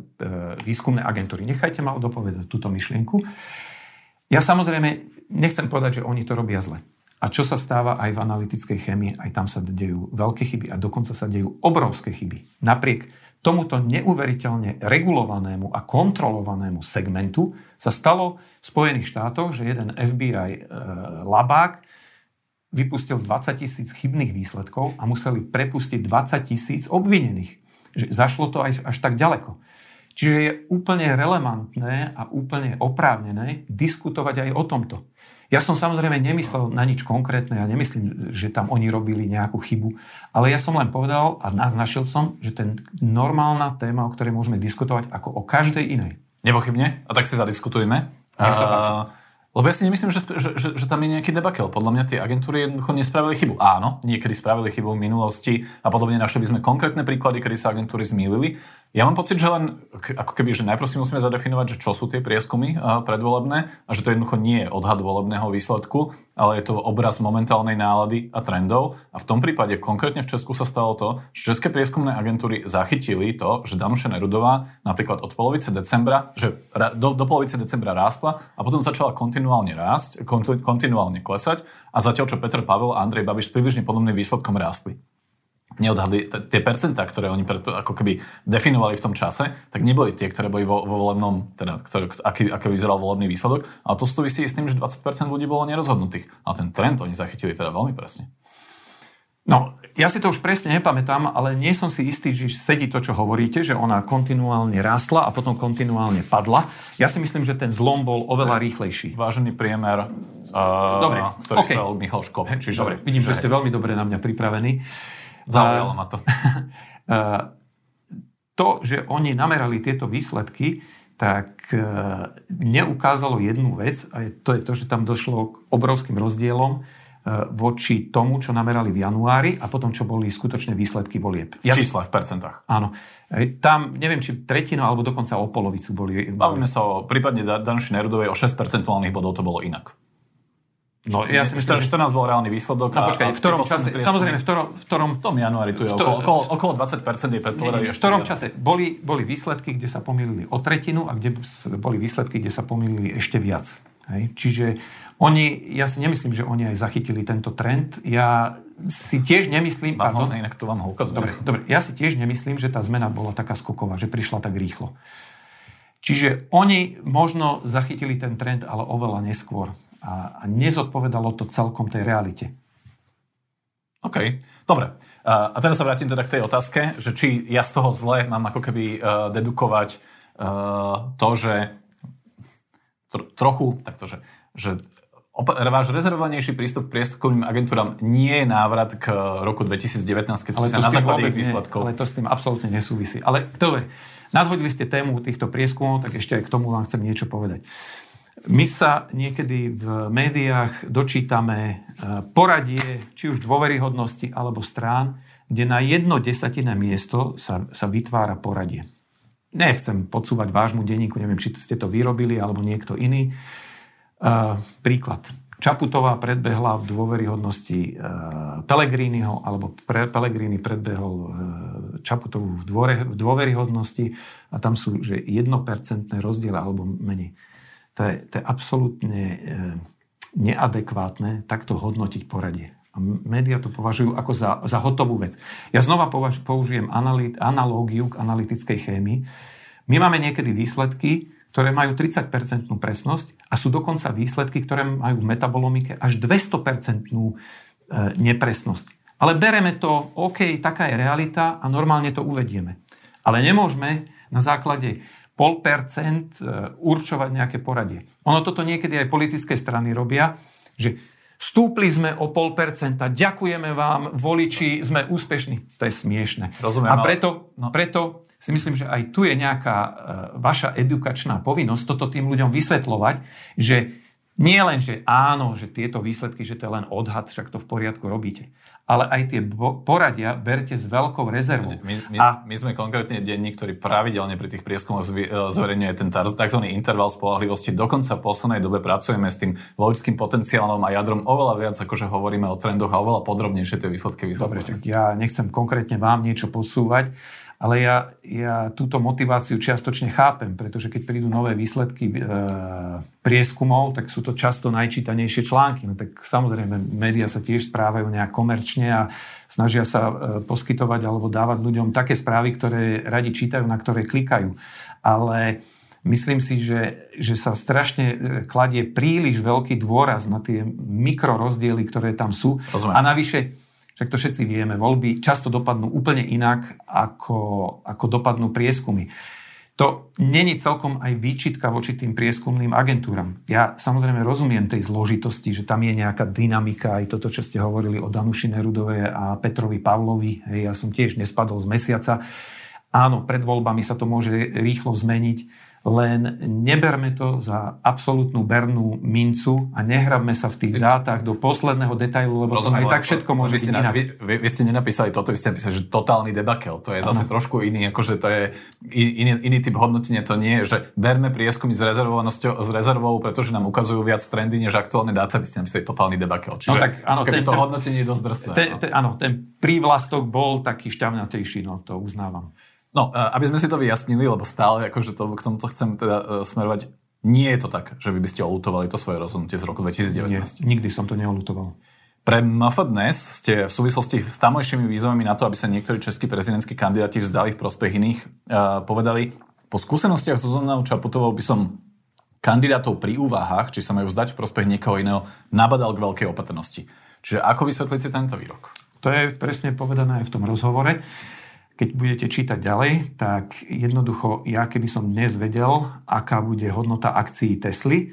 výskumné agentúry. Nechajte ma dopovedať túto myšlienku. Ja samozrejme nechcem povedať, že oni to robia zle. A čo sa stáva aj v analytickej chemii, aj tam sa dejú veľké chyby a dokonca sa dejú obrovské chyby. Napriek tomuto neuveriteľne regulovanému a kontrolovanému segmentu sa stalo v Spojených štátoch, že jeden FBI e, labák vypustil 20 tisíc chybných výsledkov a museli prepustiť 20 tisíc obvinených. Že zašlo to aj až tak ďaleko. Čiže je úplne relevantné a úplne oprávnené diskutovať aj o tomto. Ja som samozrejme nemyslel na nič konkrétne, ja nemyslím, že tam oni robili nejakú chybu, ale ja som len povedal a naznačil som, že ten normálna téma, o ktorej môžeme diskutovať ako o každej inej. Nepochybne, a tak si zadiskutujme. Nech sa páči. Lebo ja si nemyslím, že, že, že, že tam je nejaký debakel. Podľa mňa tie agentúry jednoducho nespravili chybu. Áno, niekedy spravili chybu v minulosti a podobne našli by sme konkrétne príklady, kedy sa agentúry zmýlili. Ja mám pocit, že len ako keby, že najprv si musíme zadefinovať, že čo sú tie prieskumy predvolebné a že to jednoducho nie je odhad volebného výsledku, ale je to obraz momentálnej nálady a trendov. A v tom prípade konkrétne v Česku sa stalo to, že české prieskumné agentúry zachytili to, že Danuša Nerudová napríklad od polovice decembra, že do, do polovice decembra rástla a potom začala kontinuálne rásť, kontinuálne klesať a zatiaľ čo Petr Pavel a Andrej Babiš s približne podobným výsledkom rástli. Neodhadli, tie percentá, ktoré oni pred, ako keby definovali v tom čase, tak neboli tie, ktoré boli vo, vo volebnom, teda ktoré, aký, aký vyzeral volebný výsledok. A to súvisí s tým, že 20% ľudí bolo nerozhodnutých. A ten trend oni zachytili teda veľmi presne. No, ja si to už presne nepamätám, ale nie som si istý, že sedí to, čo hovoríte, že ona kontinuálne rástla a potom kontinuálne padla. Ja si myslím, že ten zlom bol oveľa rýchlejší. Vážený priemer, uh, Dobre, ktorý okay. spravil Michal Škop. Čiže, Dobre, vidím, čiže, že ste veľmi dobre na mňa pripravení. Zaujalo ma to. *laughs* to, že oni namerali tieto výsledky, tak e, neukázalo jednu vec, a to je to, že tam došlo k obrovským rozdielom E, voči tomu, čo namerali v januári a potom, čo boli skutočne výsledky volieb. V ja čísle, v percentách. Áno. Tam, neviem, či tretinu alebo dokonca o polovicu boli... Bavíme sa o prípadne Danuši Nerudovej o 6 percentuálnych bodov, to bolo inak. No, ja si myslím, že 14 bol reálny výsledok. No, počkaj, v ktorom čase, samozrejme, v ktorom, v ktorom... V tom januári tu je to, okolo, okolo 20% je predpovedali. V ktorom čase boli, boli výsledky, kde sa pomýlili o tretinu a kde boli výsledky, kde sa pomýlili ešte viac. Hej. Čiže oni, ja si nemyslím, že oni aj zachytili tento trend. Ja si tiež nemyslím... Vám pardon, ho, inak to vám ho ukazujem. Dobre, dobre, ja si tiež nemyslím, že tá zmena bola taká skoková, že prišla tak rýchlo. Čiže oni možno zachytili ten trend, ale oveľa neskôr. A, a nezodpovedalo to celkom tej realite. OK, dobre. A teraz sa vrátim teda k tej otázke, že či ja z toho zle mám ako keby uh, dedukovať uh, to, že tr- trochu, takto, že, že váš rezervovanejší prístup k prieskumným agentúram nie je návrat k roku 2019, keď ale sa na základe ich výsledkov... Nie, ale to s tým absolútne nesúvisí. Ale je, nadhodili ste tému týchto prieskumov, tak ešte aj k tomu vám chcem niečo povedať. My sa niekedy v médiách dočítame e, poradie, či už dôveryhodnosti alebo strán, kde na jedno desatinné miesto sa, sa vytvára poradie. Nechcem podsúvať vášmu denníku, neviem, či ste to vyrobili alebo niekto iný. Uh, príklad. Čaputová predbehla v dôveryhodnosti uh, alebo pre, Pelegrini predbehol uh, Čaputovú v, dôre, v dôveryhodnosti a tam sú že 1% rozdiel alebo menej. To je, to je absolútne uh, neadekvátne takto hodnotiť poradie. A médiá to považujú ako za, za hotovú vec. Ja znova považ, použijem analit, analógiu k analytickej chémii. My máme niekedy výsledky, ktoré majú 30% presnosť a sú dokonca výsledky, ktoré majú v metabolomike až 200% e, nepresnosť. Ale bereme to, OK, taká je realita a normálne to uvedieme. Ale nemôžeme na základe pol percent e, určovať nejaké poradie. Ono toto niekedy aj politické strany robia, že Stúpli sme o pol percenta, ďakujeme vám, voliči, sme úspešní. To je smiešne. Rozumiem, a preto, no. preto si myslím, že aj tu je nejaká e, vaša edukačná povinnosť toto tým ľuďom vysvetľovať, že nie len, že áno, že tieto výsledky, že to je len odhad, však to v poriadku robíte ale aj tie poradia berte s veľkou rezervou. My, my, a... my sme konkrétne denní, ktorý pravidelne pri tých prieskumoch e, zverejňuje ten tzv. interval spolahlivosti. Dokonca v poslednej dobe pracujeme s tým voličským potenciálom a jadrom oveľa viac, akože hovoríme o trendoch a oveľa podrobnejšie tie výsledky vysvetľujeme. Ja nechcem konkrétne vám niečo posúvať, ale ja, ja túto motiváciu čiastočne chápem, pretože keď prídu nové výsledky e, prieskumov, tak sú to často najčítanejšie články. No tak samozrejme, médiá sa tiež správajú nejak komerčne a snažia sa e, poskytovať alebo dávať ľuďom také správy, ktoré radi čítajú, na ktoré klikajú. Ale myslím si, že, že sa strašne e, kladie príliš veľký dôraz na tie mikrorozdiely, ktoré tam sú. Rozumiem. A navyše však to všetci vieme, voľby často dopadnú úplne inak, ako, ako dopadnú prieskumy. To není celkom aj výčitka voči tým prieskumným agentúram. Ja samozrejme rozumiem tej zložitosti, že tam je nejaká dynamika, aj toto, čo ste hovorili o Danuši Nerudovej a Petrovi Pavlovi. Hej, ja som tiež nespadol z mesiaca. Áno, pred voľbami sa to môže rýchlo zmeniť len neberme to za absolútnu bernú mincu a nehrabme sa v tých dátach do posledného detailu, lebo Rozumiem, to aj tak všetko môže byť inak. Vy, vy, vy ste nenapísali toto, vy ste napísali, že totálny debakel. To je zase ano. trošku iný, akože to je iný, iný typ hodnotenia. To nie je, že berme prieskumy s rezervovanosťou, s rezervou, pretože nám ukazujú viac trendy než aktuálne dáta. Vy ste napísali totálny debakel. Čiže no tak, áno, ten, to hodnotenie je dosť drsné. Ten, no. ten, áno, ten prívlastok bol taký šťavnatejší, no to uznávam. No, aby sme si to vyjasnili, lebo stále akože to, k tomuto chcem teda uh, smerovať, nie je to tak, že vy by ste olutovali to svoje rozhodnutie z roku 2019. Nie, nikdy som to neolutoval. Pre MF dnes ste v súvislosti s tamojšími výzvami na to, aby sa niektorí českí prezidentskí kandidáti vzdali v prospech iných, uh, povedali, po skúsenostiach so Zonanou Čaputovou by som kandidátov pri úvahách, či sa majú vzdať v prospech niekoho iného, nabadal k veľkej opatrnosti. Čiže ako vysvetlíte tento výrok? To je presne povedané aj v tom rozhovore. Keď budete čítať ďalej, tak jednoducho ja keby som dnes vedel, aká bude hodnota akcií Tesly,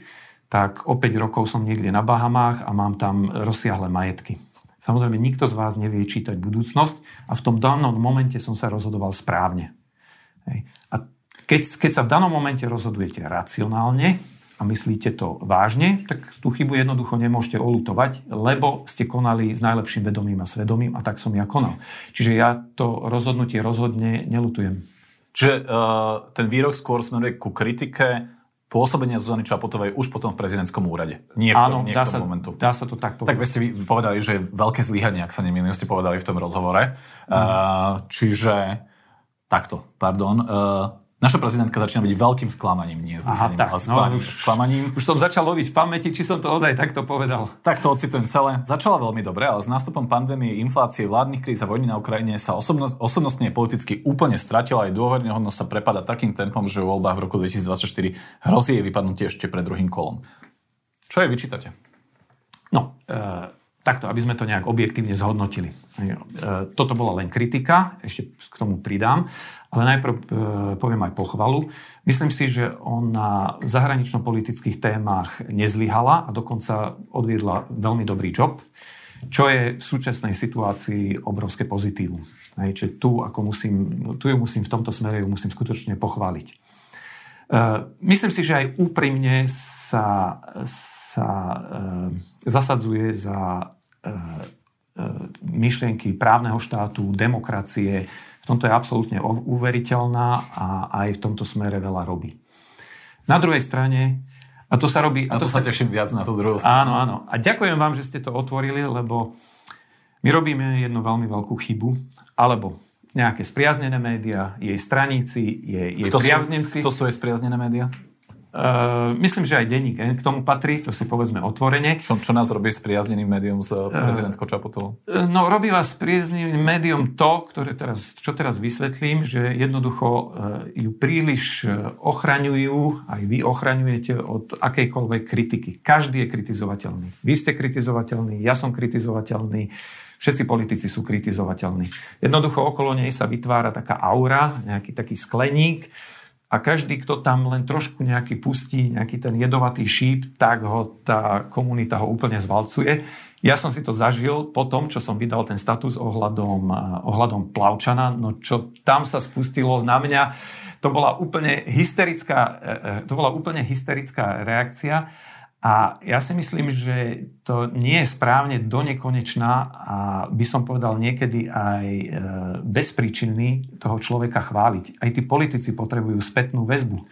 tak o 5 rokov som niekde na Bahamách a mám tam rozsiahle majetky. Samozrejme, nikto z vás nevie čítať budúcnosť a v tom danom momente som sa rozhodoval správne. A keď, keď sa v danom momente rozhodujete racionálne a myslíte to vážne, tak tú chybu jednoducho nemôžete olutovať, lebo ste konali s najlepším vedomím a svedomím a tak som ja konal. Čiže ja to rozhodnutie rozhodne nelutujem. Čiže uh, ten výrok skôr smeruje ku kritike pôsobenia Zuzany Čaputovej už potom v prezidentskom úrade. Nie Áno, dá, sa, momentu. dá sa to tak povedať. Tak ste povedali, že je veľké zlyhanie, ak sa nemýlim, ste povedali v tom rozhovore. Mm. Uh, čiže takto, pardon. Uh, Naša prezidentka začína byť veľkým sklamaním, nie zlyhaním, ale sklamaním, no, už, sklamaním. Už som začal loviť v pamäti, či som to ozaj takto povedal. Tak to ocitujem celé. Začala veľmi dobre, ale s nástupom pandémie, inflácie, vládnych kríz a vojny na Ukrajine sa osobnosť, osobnostne politicky úplne stratila aj dôvernehodnosť sa prepada takým tempom, že v voľbách v roku 2024 hrozí jej vypadnutie ešte pred druhým kolom. Čo jej vyčítate? No, e, takto, aby sme to nejak objektívne zhodnotili. E, toto bola len kritika, ešte k tomu pridám. Ale najprv e, poviem aj pochvalu. Myslím si, že on na zahranično-politických témach nezlyhala a dokonca odviedla veľmi dobrý job, čo je v súčasnej situácii obrovské pozitívum. Čiže tu, ako musím, tu ju musím v tomto smere ju musím skutočne pochváliť. E, myslím si, že aj úprimne sa, sa e, zasadzuje za myšlienky právneho štátu, demokracie, tomto je absolútne uveriteľná a aj v tomto smere veľa robí. Na druhej strane, a to sa robí... A to, to sa teším viac na to druhú stranu. Áno, áno. A ďakujem vám, že ste to otvorili, lebo my robíme jednu veľmi veľkú chybu, alebo nejaké spriaznené médiá, jej straníci, jej, jej kto priaznenci. Sú, kto sú jej spriaznené médiá? Uh, myslím, že aj denník k tomu patrí, to si povedzme otvorene. Čo, čo nás robí s priazneným médium s uh, prezidentkou Čaputovou? Uh, no, robí vás s priazneným médium to, ktoré teraz, čo teraz vysvetlím, že jednoducho uh, ju príliš ochraňujú, aj vy ochraňujete od akejkoľvek kritiky. Každý je kritizovateľný. Vy ste kritizovateľní, ja som kritizovateľný, všetci politici sú kritizovateľní. Jednoducho okolo nej sa vytvára taká aura, nejaký taký skleník, a každý, kto tam len trošku nejaký pustí, nejaký ten jedovatý šíp, tak ho tá komunita ho úplne zvalcuje. Ja som si to zažil po tom, čo som vydal ten status ohľadom, ohľadom Plavčana, no čo tam sa spustilo na mňa, to bola úplne hysterická, e, e, to bola úplne hysterická reakcia a ja si myslím, že to nie je správne do nekonečná a by som povedal niekedy aj e, bezpríčinný toho človeka chváliť. Aj tí politici potrebujú spätnú väzbu.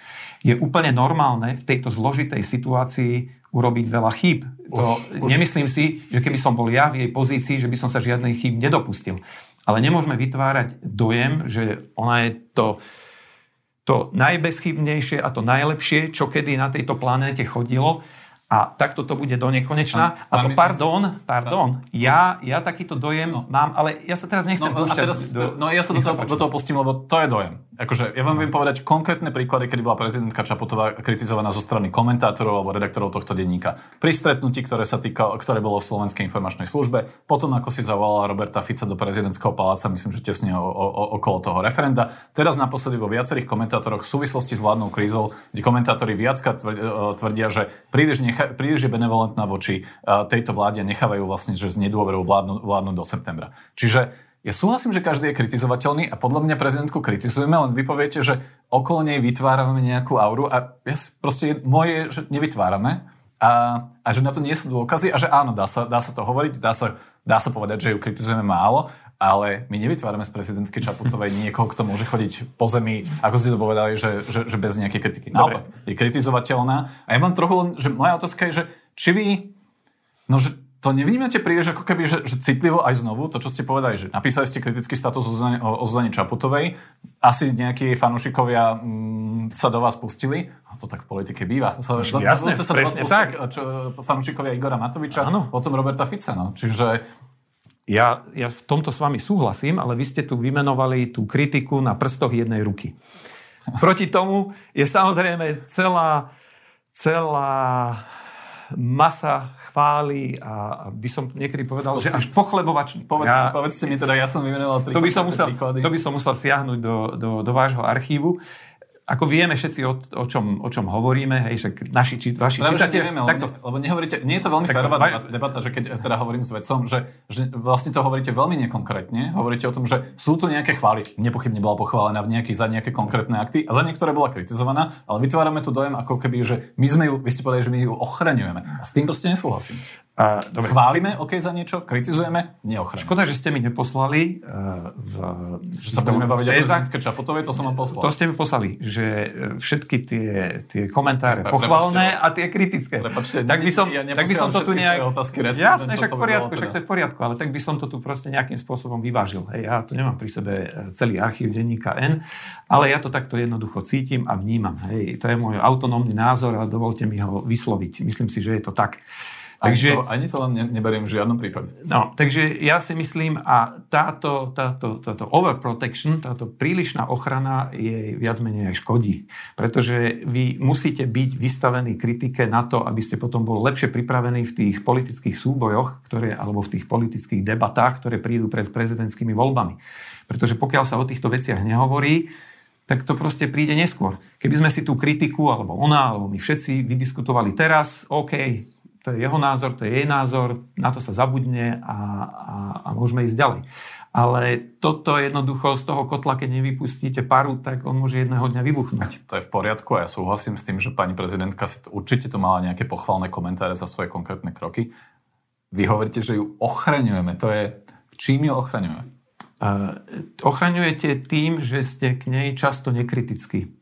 Je úplne normálne v tejto zložitej situácii urobiť veľa chýb. To už, nemyslím si, že keby som bol ja v jej pozícii, že by som sa žiadnej chýb nedopustil. Ale nemôžeme vytvárať dojem, že ona je to to najbezchybnejšie a to najlepšie, čo kedy na tejto planéte chodilo a takto to bude do nekonečna. A, a to, pardon, pardon, ja, ja takýto dojem no. mám, ale ja sa teraz nechcem no, a teraz, do, no ja sa do toho, do toho pustím, lebo to je dojem. Akože ja vám no. viem povedať konkrétne príklady, kedy bola prezidentka Čaputová kritizovaná zo strany komentátorov alebo redaktorov tohto denníka. Pri stretnutí, ktoré sa týka, ktoré bolo v Slovenskej informačnej službe, potom ako si zavolala Roberta Fica do prezidentského paláca, myslím, že tesne o, o, okolo toho referenda. Teraz naposledy vo viacerých komentátoroch v súvislosti s vládnou krízou, kde komentátori viacka e, tvrdia, že príliš, necha, príliš je benevolentná voči e, tejto vláde, nechávajú vlastne, že z nedôverou vládnu, vládnu do septembra. Čiže ja súhlasím, že každý je kritizovateľný a podľa mňa prezidentku kritizujeme, len vy poviete, že okolo nej vytvárame nejakú auru a ja proste moje, že nevytvárame a, a že na to nie sú dôkazy a že áno, dá sa, dá sa to hovoriť, dá sa, dá sa povedať, že ju kritizujeme málo, ale my nevytvárame z prezidentky Čaputovej niekoho, kto môže chodiť po zemi, ako ste to povedali, že, že, že bez nejakej kritiky. Naopak, je kritizovateľná. A ja mám trochu len, že moja otázka je, že či vy, no že to nevnímate príliš ako keby, že, že citlivo aj znovu, to čo ste povedali, že napísali ste kritický status o Zuzane Čaputovej, asi nejakí fanúšikovia mm, sa do vás pustili, a to tak v politike býva. Sa, do, Jasné, sa presne tak. Čo, fanúšikovia Igora Matoviča, ano. potom Roberta Fica. No. Čiže ja, ja v tomto s vami súhlasím, ale vy ste tu vymenovali tú kritiku na prstoch jednej ruky. Proti tomu je samozrejme celá, celá masa chváli a, by som niekedy povedal, Skúste, že až pochlebovačný. Povedz, ja, povedzte mi teda, ja som vymenoval tri to by som musel, To by som musel siahnuť do, do, do vášho archívu ako vieme všetci, o, o, čom, o čom hovoríme, hej, však naši, či, vaši Práve, čitatelia... Nevieme, takto, lebo nehovoríte, nie je to veľmi férová debata, že keď teda hovorím s vedcom, že, že vlastne to hovoríte veľmi nekonkrétne, hovoríte o tom, že sú tu nejaké chvály, nepochybne bola pochválená v nejakých, za nejaké konkrétne akty a za niektoré bola kritizovaná, ale vytvárame tu dojem ako keby, že my sme ju, vy ste povedali, že my ju ochraňujeme. A s tým proste nesúhlasím. A, dobre. Chválime, OK, za niečo, kritizujeme, neochraňujeme. Škoda, že ste mi neposlali uh, v, že sa budeme baviť o prezidentke Čaputovej, to som vám poslal. To ste mi poslali, že e, všetky tie, tie komentáre Pre, pochvalné a tie kritické. Prepačte, tak by som, ja tak by som to tu nejak... Otázky, Jasné, však v poriadku, však to je v poriadku, ale tak by som to tu proste nejakým spôsobom vyvážil. Hej, ja tu nemám pri sebe e, celý archív denníka N, ale ja to takto jednoducho cítim a vnímam. Hej, to je môj autonómny názor a dovolte mi ho vysloviť. Myslím si, že je to tak. Takže, to, ani to len ne, neberiem v žiadnom prípade. No, takže ja si myslím, a táto, táto, táto overprotection, táto prílišná ochrana je viac menej aj škodí. Pretože vy musíte byť vystavení kritike na to, aby ste potom boli lepšie pripravení v tých politických súbojoch, ktoré, alebo v tých politických debatách, ktoré prídu pred prezidentskými voľbami. Pretože pokiaľ sa o týchto veciach nehovorí, tak to proste príde neskôr. Keby sme si tú kritiku, alebo ona, alebo my všetci vydiskutovali teraz, OK, to je jeho názor, to je jej názor, na to sa zabudne a, a, a môžeme ísť ďalej. Ale toto jednoducho z toho kotla, keď nevypustíte paru, tak on môže jedného dňa vybuchnúť. To je v poriadku a ja súhlasím s tým, že pani prezidentka si určite tu mala nejaké pochvalné komentáre za svoje konkrétne kroky. Vy hovoríte, že ju ochraňujeme. To je, čím ju ochraňujeme? Uh, ochraňujete tým, že ste k nej často nekritickí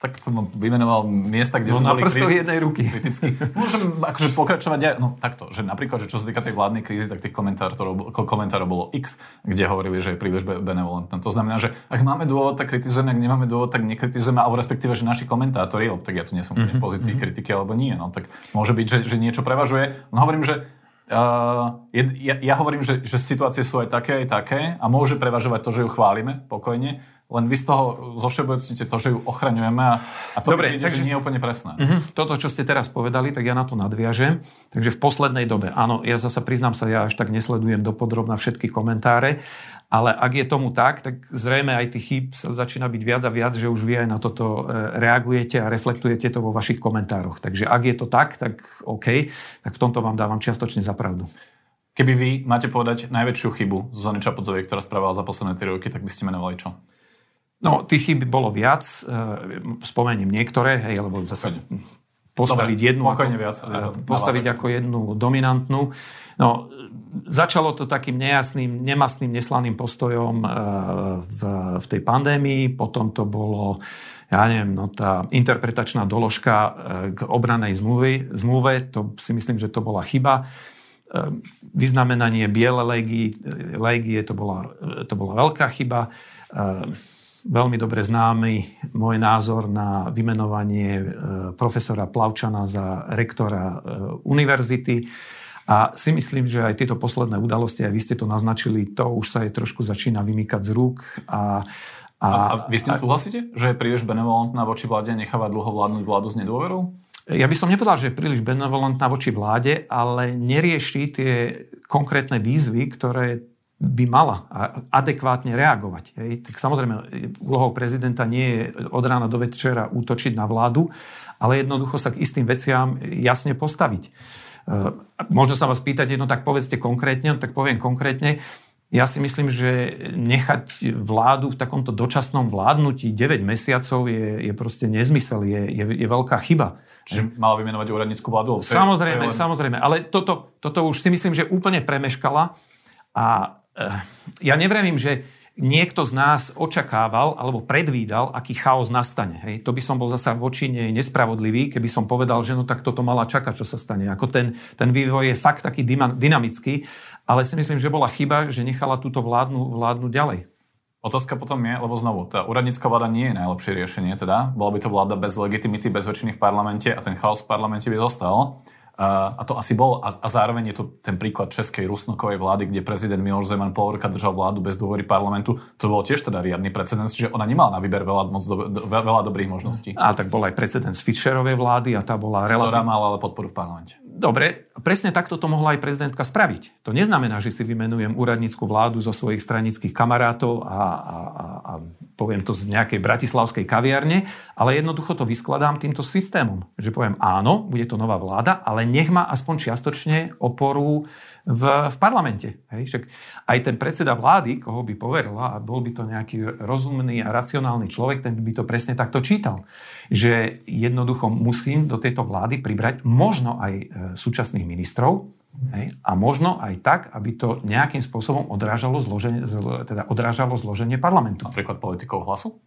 tak som vymenoval miesta, kde no, sme boli kriti- jednej ruky. kriticky. *laughs* Môžem akože pokračovať aj, no takto, že napríklad, že čo sa týka tej vládnej krízy, tak tých komentárov, komentárov bolo x, kde hovorili, že je príliš benevolentné. To znamená, že ak máme dôvod, tak kritizujeme, ak nemáme dôvod, tak nekritizujeme, alebo respektíve, že naši komentátori, tak ja tu nie som mm-hmm. v pozícii mm-hmm. kritiky alebo nie, no tak môže byť, že, že niečo prevažuje. No hovorím, že Uh, ja, ja hovorím, že, že situácie sú aj také, aj také a môže prevažovať to, že ju chválime pokojne, len vy z toho všeobecnite to, že ju ochraňujeme a, a to Dobre, príde, takže, že nie je úplne presné. Uh-huh, toto, čo ste teraz povedali, tak ja na to nadviažem. Takže v poslednej dobe, áno, ja zasa priznám sa, ja až tak nesledujem dopodrobna všetky komentáre, ale ak je tomu tak, tak zrejme aj tých chýb sa začína byť viac a viac, že už vy aj na toto e, reagujete a reflektujete to vo vašich komentároch. Takže ak je to tak, tak OK, tak v tomto vám dávam čiastočne za pravdu. Keby vy máte povedať najväčšiu chybu z Zóny Čaputovej, ktorá spravila za posledné 3 roky, tak by ste menovali čo? No, tých chyb bolo viac. E, spomeniem niektoré, hej, lebo zase postaviť Dobre, jednu ako, viac, postaviť ako jednu dominantnú. No, začalo to takým nejasným, nemastným, neslaným postojom e, v, v tej pandémii, potom to bolo ja neviem, no tá interpretačná doložka e, k obranej zmluve, zmluve, to si myslím, že to bola chyba. E, vyznamenanie biele légie to, bola, to bola veľká chyba veľmi dobre známy môj názor na vymenovanie profesora Plavčana za rektora univerzity. A si myslím, že aj tieto posledné udalosti, aj vy ste to naznačili, to už sa je trošku začína vymýkať z rúk a a, a vy s tým súhlasíte? Že je príliš benevolentná voči vláde a necháva dlho vládnuť vládu s nedôverou? Ja by som nepovedal, že je príliš benevolentná voči vláde, ale nerieši tie konkrétne výzvy, ktoré by mala adekvátne reagovať. Hej. Tak samozrejme, úlohou prezidenta nie je od rána do večera útočiť na vládu, ale jednoducho sa k istým veciam jasne postaviť. Možno sa vás pýtať jedno, tak povedzte konkrétne, tak poviem konkrétne. Ja si myslím, že nechať vládu v takomto dočasnom vládnutí 9 mesiacov je, je proste nezmysel, je, je, je veľká chyba. Čiže mala vymenovať úradnícku vládu? Samozrejme, len... samozrejme. Ale toto, toto už si myslím, že úplne premeškala. A uh, ja nevremím, že niekto z nás očakával alebo predvídal, aký chaos nastane. Hej. To by som bol zasa voči nej nespravodlivý, keby som povedal, že no tak toto mala čakať, čo sa stane. Ako ten, ten vývoj je fakt taký dynamický, ale si myslím, že bola chyba, že nechala túto vládnu, vládnu ďalej. Otázka potom je, lebo znovu, tá úradnícka vláda nie je najlepšie riešenie, teda. Bola by to vláda bez legitimity, bez väčšiny v parlamente a ten chaos v parlamente by zostal. A to asi bol. A, a zároveň je tu ten príklad českej Rusnokovej vlády, kde prezident Miloš Zeman pol roka držal vládu bez dôvery parlamentu. To bol tiež teda riadny precedens, že ona nemala na výber veľa, moc do, veľa dobrých možností. A tak bol aj precedens Fischerovej vlády a tá bola relatívne... Ktorá mala ale podporu v parlamente. Dobre, presne takto to mohla aj prezidentka spraviť. To neznamená, že si vymenujem úradnícku vládu zo svojich stranických kamarátov a, a, a, a poviem to z nejakej bratislavskej kaviarne, ale jednoducho to vyskladám týmto systémom. Že poviem áno, bude to nová vláda, ale nech má aspoň čiastočne oporu v, v parlamente. Hej? Však aj ten predseda vlády, koho by poverila, a bol by to nejaký rozumný a racionálny človek, ten by to presne takto čítal. Že jednoducho musím do tejto vlády pribrať možno aj e, súčasných ministrov, Hej? A možno aj tak, aby to nejakým spôsobom odrážalo zloženie, teda odrážalo zloženie parlamentu. Napríklad politikov hlasu?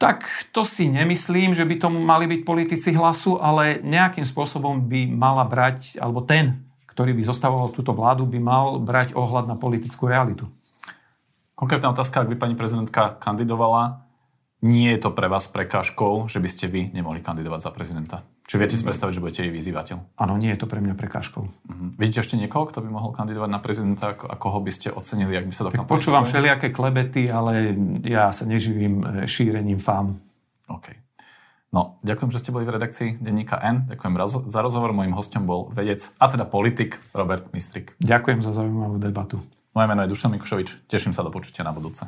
Tak to si nemyslím, že by tomu mali byť politici hlasu, ale nejakým spôsobom by mala brať, alebo ten, ktorý by zostavoval túto vládu, by mal brať ohľad na politickú realitu. Konkrétna otázka, ak by pani prezidentka kandidovala, nie je to pre vás prekážkou, že by ste vy nemohli kandidovať za prezidenta? Či viete si predstaviť, že budete jej vyzývateľ? Áno, nie je to pre mňa prekážkou. Uh-huh. Vidíte ešte niekoho, kto by mohol kandidovať na prezidenta, ako, koho by ste ocenili, ak by sa to tak Počúvam všelijaké klebety, ale ja sa neživím e, šírením fám. OK. No, ďakujem, že ste boli v redakcii denníka N. Ďakujem za rozhovor. Mojím hostom bol vedec a teda politik Robert Mistrik. Ďakujem za zaujímavú debatu. Moje meno je Dušan Mikušovič. Teším sa do počutia na budúce.